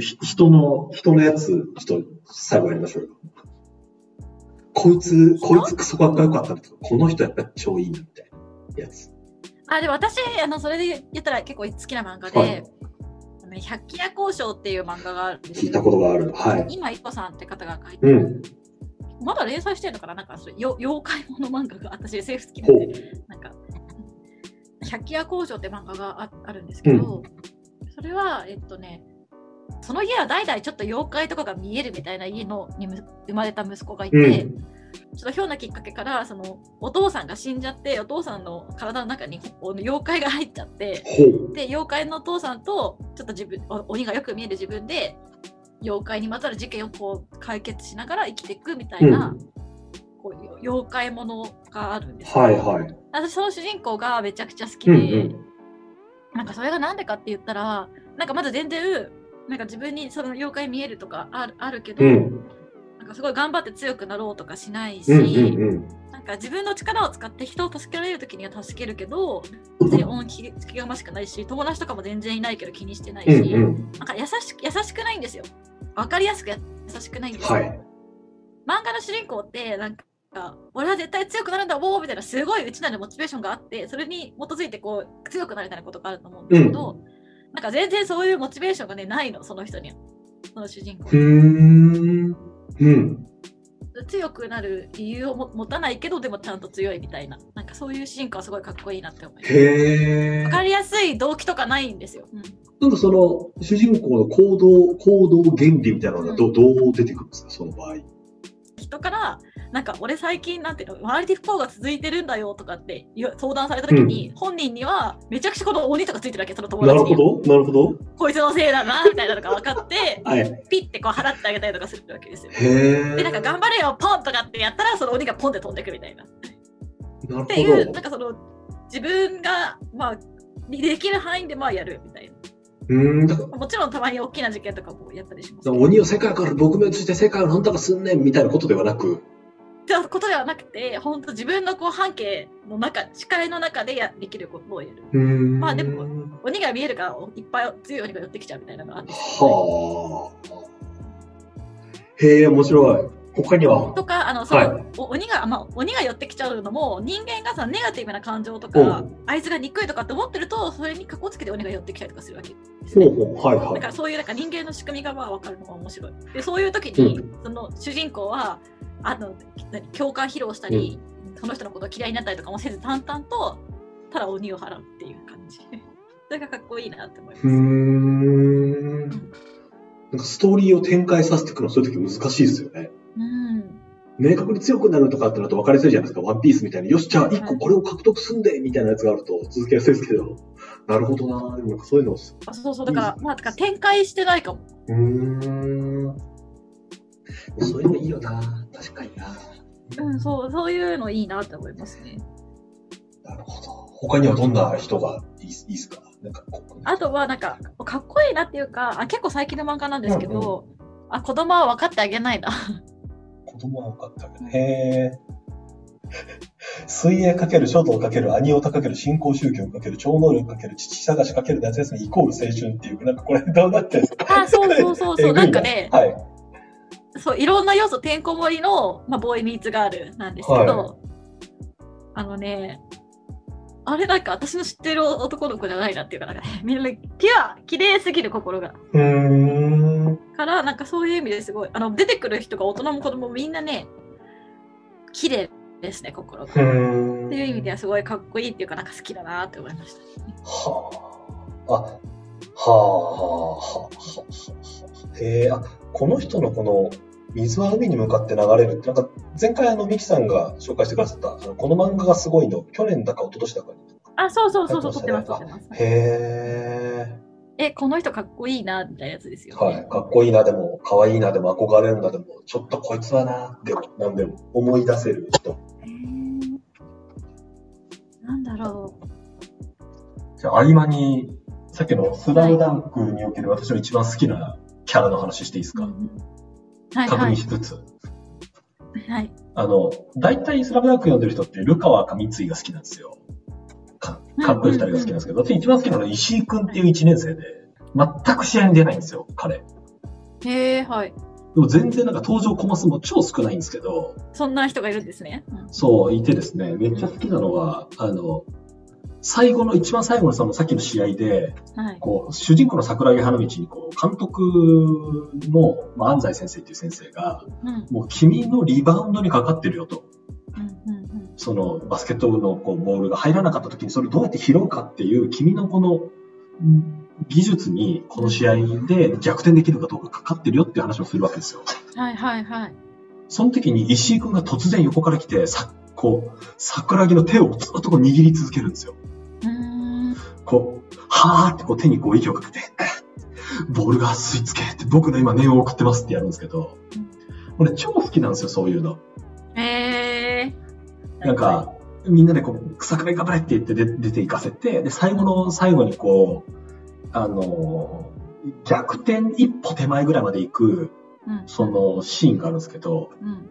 人の、人のやつ、ちょっと最後やりましょうよ。こいつ、こいつクソかっこよかったなとか、この人やっぱり超いいなみたいなやつ。あ、でも私、あの、それで言ったら結構好きな漫画で、はい百鬼夜行賞っていう漫画があるんです聞いたことがある。はい。今、いこさんって方が書いてる、うん。まだ連載してるのかな？なんかそうよ妖怪もの漫画が私 SF 好きなんで、なんか、百鬼夜行賞って漫画がああるんですけど、それは、えっとね、その家は代々ちょっと妖怪とかが見えるみたいな家のにむ生まれた息子がいて、うんちょっとひょんなきっかけからそのお父さんが死んじゃってお父さんの体の中にお妖怪が入っちゃって。で妖怪のお父さんとちょっと自分お鬼がよく見える自分で妖怪にまつわる事件をこう解決しながら生きていくみたいな、こうよ妖怪ものがあるんですよはいはい。私その主人公がめちゃくちゃ好きで、うんうん。なんかそれがなんでかって言ったらなんかまだ全然なんか自分にその妖怪見えるとかあるあるけど、うん。なんかすごい頑張って強くなろうとかしないし、うんうんうん。なんか自分の力を使って人を助けられる時には助けるけど別に恩気気がましくないし友達とかも全然いないけど気にしてないし、うんうん。なんか優しく優しくないんですよわかりやすく優しくないんですよ、はい。漫画の主人公ってなんか俺は絶対強くなるんだおーみたいなすごい内なるモチベーションがあってそれに基づいてこう強くなるみたいなことがあると思うんですけど、なんか全然そういうモチベーションがねないのその人にはその主人公うーん。うん。強くなる理由をも持たないけどでもちゃんと強いみたいななんかそういう主人公はすごいかっこいいなって思いますへえ。わかりやすい動機とかないんですよ、うんなんかその、主人公の行動、行動原理みたいなのがど,、うどう出てくるんですか、その場合。人からなんか俺最近なんていうの周りで不幸が続いてるんだよとかって相談された時に、本人にはめちゃくちゃこの鬼とかついてるわけその友な達にるほど、なるほど。こいつのせいだなみたいなのが分かって はい。ピッてこう払ってあげたりとかするわけですよへえ。でなんか頑張れよポンとかってやったらその鬼がポンって飛んでくみたいななるっていうほなんかその自分がまあできる範囲でまあやるみたいなど。うーん、もちろんたまに大きな事件とかもやったりします。鬼を世界から撲滅して世界をなんとかすんねんみたいなことではなく、ってことではなくて、本当自分のこう半径の中、視界の中でやできることをやる。まあでも鬼が見えるからいっぱい強い鬼が寄ってきちゃうみたいなのがあって。はあ。へえ、面白い。他には？とか、あの、そう、はいお鬼が、まあ、鬼が寄ってきちゃうのも、人間がさ、ネガティブな感情とうかん、あいつが憎いとかって思ってると、それにかこつけて鬼が寄ってきたりとかするわけですね。はいはい。だからそういうなんか人間の仕組みがまあ分かるのが面白い。でそういう時に、うその主人公はあの何共感披露したり、その人のことを嫌いになったりとかもせず淡々とただ鬼を払うっていう感じ。それがかっこいいなって思います。うーん。なんかストーリーを展開させていくの、そういう時難しいですよね。うん。明確に強くなるとかってなると分かりやすいじゃないですか。ワンピースみたいに、よし、じゃあ一個これを獲得すんでみたいなやつがあると続けやすいですけど。なるほどなでもなんかそういうのあそうそうだから、まあだから展開してないかも。うーん。そういうのいいよな確かになうん、そうそういうのいいなって思いますね。なるほど。他にはどんな人がいいいいですか？なんかあとはなんかかっこいいなっていうか、あ結構最近の漫画なんですけど、あ子供は分かってあげないな。子供は分かったけど。へえ。水泳かける書道かける兄オタかける新興宗教かける超能力かける父探しかける夏休みイコール青春っていう、なんかこれどうなってるんですか？あそうそうそうそう、なんかね、はい。そういろんな要素てんこ盛りの、まあ、ボーイミーツガールなんですけど、はあのねあれなんか私の知ってる男の子じゃないなっていうかなんか、ね、みんなピュア綺麗すぎる心がうーん。からなんかそういう意味ですごいあの出てくる人が大人も子供もみんなね綺麗ですね心が。うーん。っていう意味ではすごいかっこいいっていうかなんか好きだなって思いました。はあ。あ、はあ、はあ、はあ、はあ。へえ、あ、この人のこの、水は海に向かって流れるって、なんか、前回あの、ミキさんが紹介してくださった、あのこの漫画がすごいの、去年だか一昨年だかに。あそうそうそうそう撮ってます書い撮ってます。へえこの人かっこいいなみたいなやつですよえ。ね。はい。かっこいいなでも、かわいいなでも、憧れるなでも、ちょっとこいつはな、でも、なんでも、思い出せる人。へーなんだろう。じゃあ、合間に、さっきのスラムダンクにおける私の一番好きなキャラの話していいですか、うんはい確はい認しつつ。はい。あの、大体スラムダンク読んでる人って、ルカワか三井が好きなんですよ。かかっこいい二人が好きなんですけど、私一番好きなのは石井くんっていう一年生で、全く試合に出ないんですよ、彼。へえ、はい。でも全然なんか登場コマ数も超少ないんですけど、そんな人がいるんですね。うんそう、いてですね、めっちゃ好きなのが、あの、最後の、一番最後のそのさっきの試合で、はい。こう、主人公の桜木花道に、こう、監督の、まあ、安西先生っていう先生が、うん。もう君のリバウンドにかかってるよと。うん。うん。そのバスケットのこうボールが入らなかった時にそれをどうやって拾うかっていう君のこのうん技術にこの試合で逆転できるかどうかかかってるよっていう話をするわけですよ。うん。はいはいはい。その時に石井君が突然横から来て、さ、こう、桜木の手をずっとこう握り続けるんですよ。こう、はーってこう手にこう息をかけて、ボールが吸い付けって僕の今念を送ってますってやるんですけど、俺超好きなんですよ、そういうの。へえ。なんか、みんなでこう、桜木頑張れって言って出出て行かせて、で、最後の最後にこう、あのー、逆転一歩手前ぐらいまで行く、うん。そのシーンがあるんですけど、うん。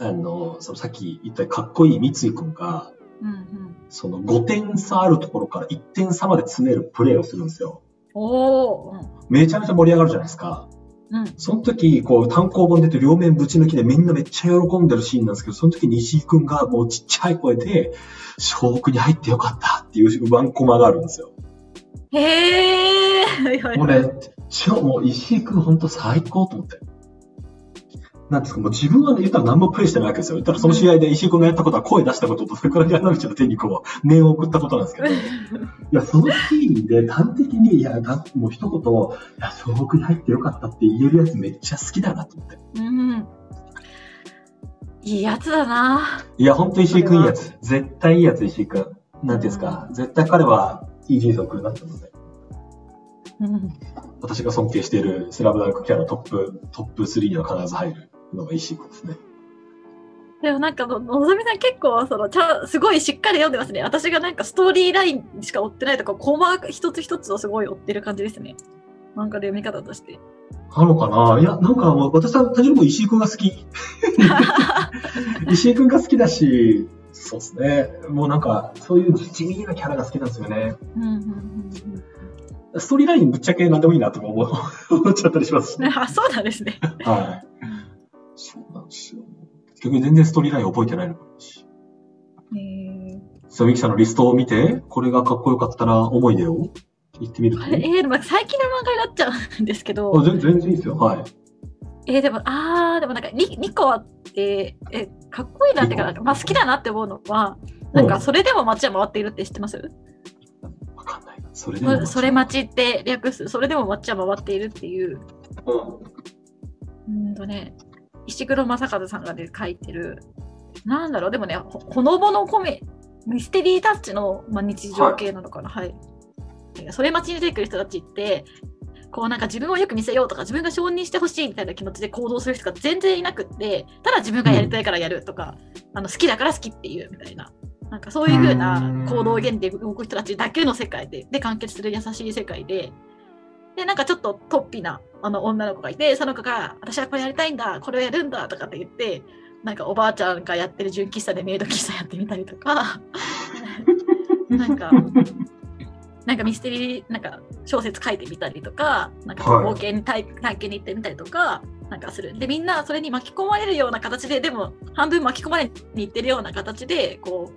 あの、そのさっき言ったかっこいい三井くんが、うん。うん。その5点差あるところから1点差まで詰めるプレーをするんですよ。おー。めちゃめちゃ盛り上がるじゃないですか。うん。うん。その時、こう、単行本出て両面ぶち抜きでみんなめっちゃ喜んでるシーンなんですけど、その時に石井くんがもうちっちゃい声で、勝負に入ってよかったっていうワンコマがあるんですよ。へえ。はいはいもうね、超もう石井くんほんと最高と思って。なんですか、もう自分はね、言ったら何もプレイしてないわけですよ。言ったらその試合で石井くんがやったことは声出したことと、桜木花道の手にこう、念を送ったことなんですけど、いや、そのシーンで端的に、いや、だもう一言、いや、勝負に入ってよかったって言えるやつめっちゃ好きだなと思って。うん。いいやつだな。いや、ほんと石井くんいいやつ。絶対いいやつ、石井くん。なんていうんですか、絶対彼はいい人生を送るなって思って。うん。私が尊敬しているスラムダンクキャラトップ、トップ3には必ず入るのがですね。でもなんかの、のぞみさん結構、その、ちゃん、すごいしっかり読んでますね。私がなんかストーリーラインしか追ってないとか、コマ一つ一つをすごい追ってる感じですね。漫画で読み方として。あるのかな？いや、なんか私は単純に石井くんが好き。石井くんが好きだし、そうですね。もうなんか、そういう地味なキャラが好きなんですよね。うんうんうんうん。ストーリーラインぶっちゃけ何でもいいなとか思っちゃったりしますしね。あ、そうなんですね。はい。そうなんですよ。逆に全然ストーリーライン覚えてないのかもしれない。へーそう、ミキさんのリストを見て、これがかっこよかったら思い出を言ってみると。えー、でも最近の漫画になっちゃうんですけど、あ全全然いいですよ。はい。えー、でも、あー、でもなんか、ニニコアって、え、かっこいいなっていうか、まあ好きだなって思うのは、なんか、それでも街は回っているって知ってます？わかんない。それでも。そそれ待ちって略す、それでも街は回っているっていう、うん。うんとね、石黒正和さんがで書いてる、なんだろう、でもね、ほのぼのコメ、ミステリータッチの、まあ、日常系なのかな、はい。それ待ちに出てくる人たちって、こうなんか自分をよく見せようとか、自分が承認してほしいみたいな気持ちで行動する人が全然いなくって、ただ自分がやりたいからやるとか、あの好きだから好きっていうみたいな。なんかそういう風な行動原理で動く人たちだけの世界で、で完結する優しい世界で、で、なんかちょっと突飛なあの女の子がいて、その子が、私はこれやりたいんだ、これをやるんだとかって言って、なんかおばあちゃんがやってる純喫茶でメイド喫茶やってみたりとか、なんか、なんかミステリー、なんか小説書いてみたりとか、なんかはい冒険に体体験に行ってみたりとか、なんかする。で、みんなそれに巻き込まれるような形で、でも半分巻き込まれに行ってるような形で、こ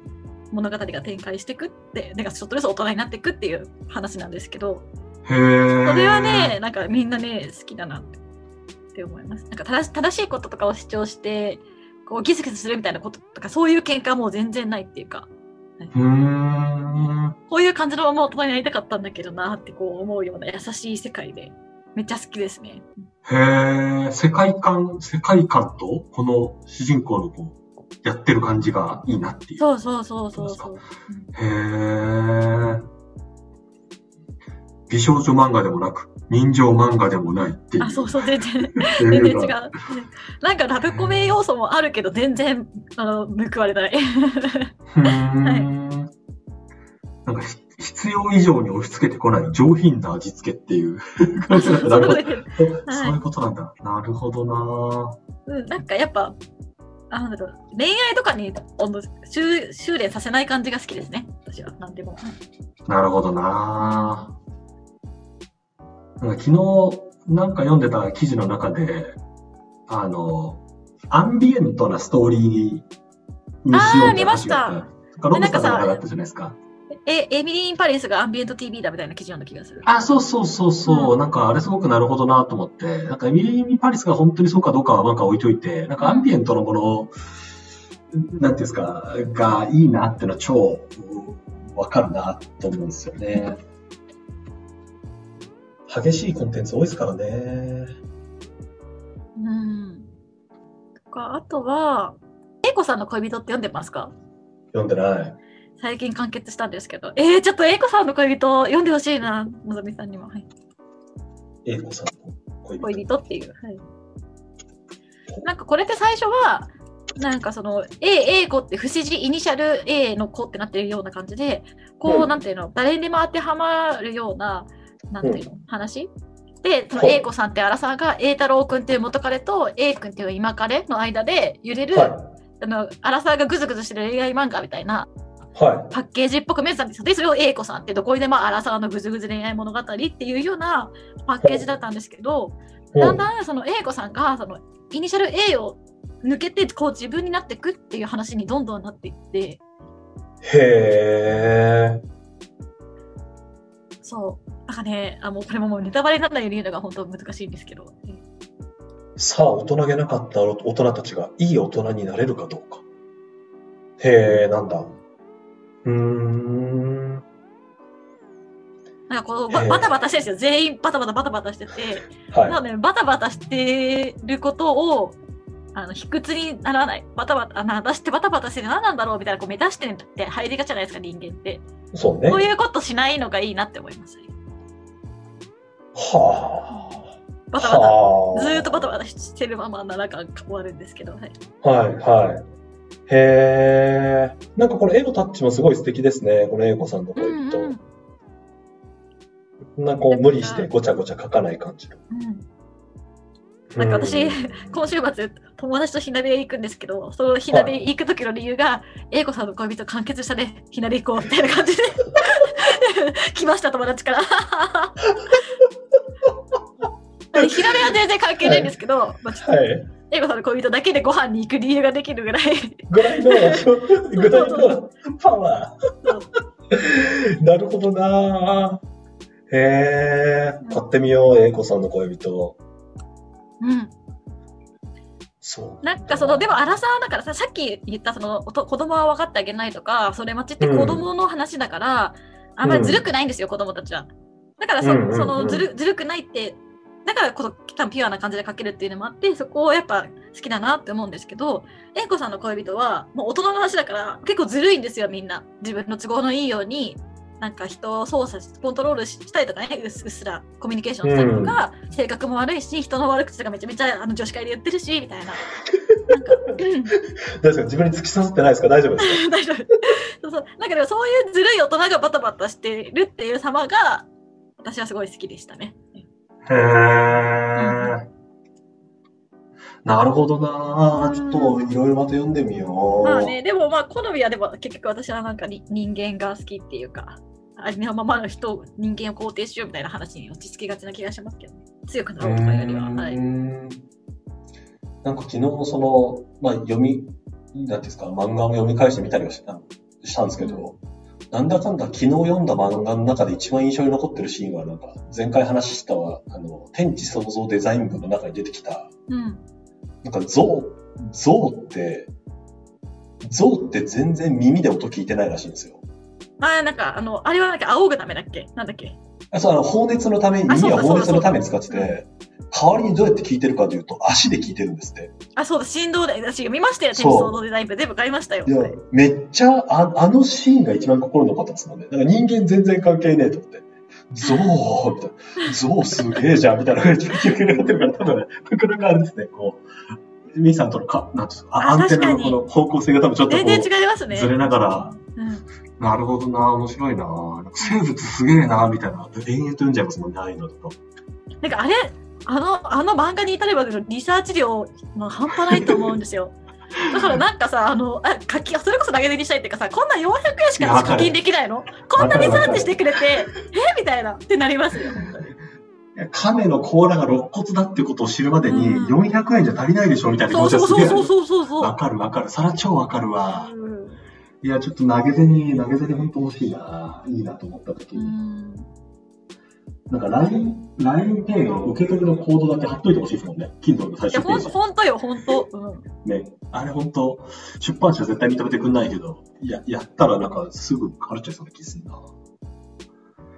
う、物語が展開していくって、なんかちょっとずつ大人になっていくっていう話なんですけど。それはね、、なんかみんなね、好きだなって思います。なんか正し正しいこととかを主張して、こうギスギスするみたいなこととか、そういう喧嘩はもう全然ないっていうか、うーん。こういう感じのまま大人になりたかったんだけどなってこう思うような優しい世界で、めっちゃ好きですね。へー。世界観、世界観と、この主人公のこう、やってる感じがいいなっていう。そうそうそうそうそう。へー。美少女漫画でもなく、人情漫画でもないっていう。あ、そうそう、全然、う全然違う。なんかラブコメ要素もあるけど、全然、あの、報われない。うーん。なんかひ必要以上に押し付けてこない上品な味付けっていう 感じなんだ。なるほど。そういうことなんだ。なるほどなうん、なんかやっぱ、あなんだろう恋愛とかに修修練させない感じが好きですね、私は。なんでも。なるほどななんか昨日、なんか読んでた記事の中で、あの、アンビエントなストーリーにしようああー見ましたなんかさんの中だったじゃないですか。え、エミリー・イン・パリスがアンビエント TV だみたいな記事読んだ気がする。あ、そうそうそうそう、うんなんかあれすごくなるほどなと思って、なんかエミリー・パリスが本当にそうかどうかはなんか置いといて、なんかアンビエントのもの、なんていうんですか、がいいなっていうのは超うんわかるなと思うんですよね。激しいコンテンツ多いですからね。うん。とか、あとは、英子さんの恋人って読んでますか？読んでない。最近完結したんですけど。えー、ちょっと英子さんの恋人読んでほしいな、のぞみさんにも。はい、英子さんの恋人。恋人っていう。はい。なんかこれって最初は、なんかその A、A 子って不思議イニシャル A の子ってなってるような感じで、こう、うんなんていうの、誰にも当てはまるような、なんていうの、話？で、そのはい A 子さんって荒沢が A 太郎くんっていう元彼と A 君っていう今彼の間で揺れる、はあの荒沢がぐずぐずしてる恋愛漫画みたいなはパッケージっぽく見えてたんですよ。で、それを A 子さんってどこにでも荒沢のぐずぐず恋愛物語っていうようなパッケージだったんですけど、い。だんだんその A 子さんがそのイニシャル A を抜けてこう自分になっていくっていう話にどんどんなっていって、へー。そう。なんかね、あもうこれももうネタバレにならないように言うのが本当難しいんですけど、さあ、大人げなかった大人たちがいい大人になれるかどうか。へえ、なんだ。うーん。なんかこうバタバタしてるんですよ。全員バタバタバタバタしてて、はなのでバタバタしてることをあの卑屈にならない。バタバタ、あの私ってバタバタしてて何なんだろうみたいなこう目指してるって入りがちじゃないですか、人間って。い。そうね。そういうことしないのがいいなって思います。はあ。バタバタ。はあ。ずーっとバタバタしてるままならか終わるんですけど、はい。はい、はい。へえ。なんかこれ絵のタッチもすごい素敵ですね。この英子さんのう恋人。んうんなんかこう無理してごちゃごちゃ描かない感じの。うんなんか私、う今週末、友達とひなべ行くんですけど、そのひなべ行く時の理由が、英子さんの恋人完結したね、ひなべ行こうみたいな感じで 来ました、友達から。ひなべは全然関係ないんですけど、まあ、ちょっとはい。英子さんの恋人だけでご飯に行く理由ができるぐらい、ぐらいの、ぐらいのパワー。なるほどなぁ。へえ。買ってみよう、英子さんの恋人。うん、そう。なんかそのでも荒沢だからささっき言ったその子供は分かってあげないとかそれ待ちって子供の話だから、あんまりずるくないんですよ、子供たちは。だからそ,、うんうんうんそのずるずるくないってだからこそ多分ピュアな感じで書けるっていうのもあってそこをやっぱ好きだなって思うんですけど英子さんの恋人はもう大人の話だから結構ずるいんですよみんな。自分の都合のいいようになんか人を操作しコントロールしたりとかねうっすらコミュニケーションしたりとか、性格も悪いし人の悪口とかめちゃめちゃあの女子会で言ってるしみたいな。なんか、うん、大丈夫ですか自分に突き刺さってないですか？大丈夫ですか？大丈夫。そうそう。なんかでもそういうずるい大人がバタバタしてるっていう様が私はすごい好きでしたね。へー。なるほどなぁ。ちょっといろいろまた読んでみよう。まあね、でもまあ好みはでも結局私はなんかに人間が好きっていうか、ありのままの人、人間を肯定しようみたいな話に落ち着きがちな気がしますけど、強くなろうとかよりは。はい。なんか昨日その、まあ読み、なんていうんですか、漫画を読み返してみたりはしたしたんですけど、なんだかんだ昨日読んだ漫画の中で一番印象に残ってるシーンは、なんか前回話したは、あの、天地創造デザイン部の中に出てきた、うん。なんか象、象って、象って全然耳で音聞いてないらしいんですよ。ああ、なんか、あの、あれはなんか仰ぐためだっけ？なんだっけ？あそう、あの、放熱のために、耳は放熱のために使ってて、代わりにどうやって聞いてるかというと、足で聞いてるんですって。あ、そうだ、振動で、私見ましたよ、天そう地創造デザイン部。全部買いましたよ。いやはい、めっちゃ、ああのシーンが一番心に残ったんですよね。だから人間全然関係ねえと思って。ゾウみたいな。ゾウすげえじゃんみたいな感じで記憶になってるから、多分ね、袋があれですね、こう、ミーさんとのか、なんですか、あアンテナのこの方向性が多分ちょっとこ全う、然違いますね。ずれながら、うん。なるほどな、面白いな、な生物すげえな、みたいな、延々と読んじゃいますもんね、ああいうのだと。なんかあれ、あの、あの漫画に至ればのリサーチ量、まあ、半端ないと思うんですよ。だからなんかさ、あの、あ課金、それこそ投げ銭したいっていうかさ、こんな400円しか課金できないの？こんなリサーチしてくれて、え？みたいな、ってなりますよ、本当亀の甲羅が肋骨だってことを知るまでにうん。400円じゃ足りないでしょみたいな気そう持ちがすげえある。そうそうそうそうそうわかるわかる。そら超わかるわ。うんいや、ちょっと投げ銭、投げ銭本当欲しいな。いいなと思った時うに。んなんか LINE、LINE Pay の受け取りのコードだけ貼っといてほしいですもんね。Kindle の最いやほん終ページ。ほんとよ、ほんと。うんね。あれ本当出版社絶対認めてくんないけど、や、やったらなんかすぐ払っちゃいそうな気するな。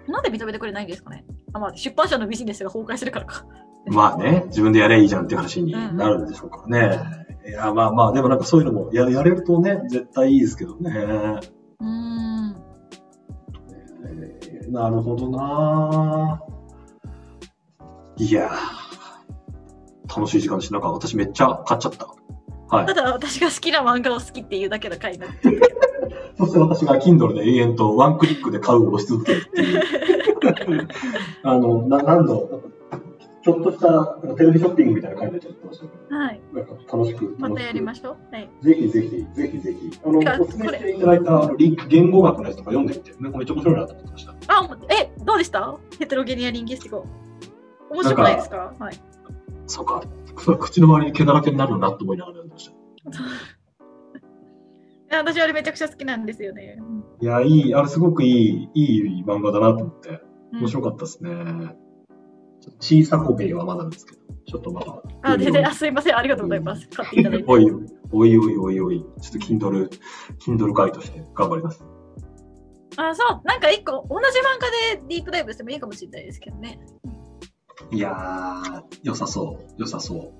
なんで認めてくれないんですかねあ、まあ、出版社のビジネスが崩壊するからか。まあね、自分でやればいいじゃんっていう話になるんでしょうからね。いや、まあまあ、でもなんかそういうのもややれるとね、絶対いいですけどね。うーん。えーなるほどないやー、楽しい時間でした。なんか私めっちゃ買っちゃった。はいた。だ私が好きな漫画を好きっていうだけの回になってる。そして私が Kindle で永遠とワンクリックで買うを押し続けるっていう。あの、な何度、ちょっとしたなんかテレビショッピングみたいな感じでやってましたけど、はい。なんか楽しく。またやりまししょう。はい。ぜひぜひ、ぜひぜひ。あの、お勧めしていただいたあのリ言語学のやつとか読んでみて、めっちゃ面白いなと思ってました。あ、え、どうでした？ヘテロゲニア・リンギスティコ。面白くないですか？はい。そうか。口の周りに毛だらけになるなと思いながら読んでました。いや私あれめちゃくちゃ好きなんですよね。いや、いい、あれすごくいい、いい漫画だなと思って、うん面白かったですね。小さこべはまだですけど、ちょっとまだ。あ、全然、あ、すいません。ありがとうございます。買っていただいて。おいおいおいおいおい、ちょっと Kindle、Kindle 会として頑張ります。あ、そう。なんか一個、同じ漫画でディープダイブしてもいいかもしれないですけどね。いやー、良さそう、良さそう。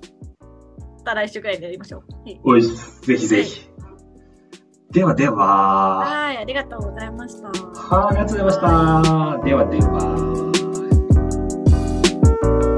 また来週くらいにやりましょう。はいおいし、ぜひぜひ。ではでは、はい、ありがとうございました。はい、ありがとうございました。ではでは。thank you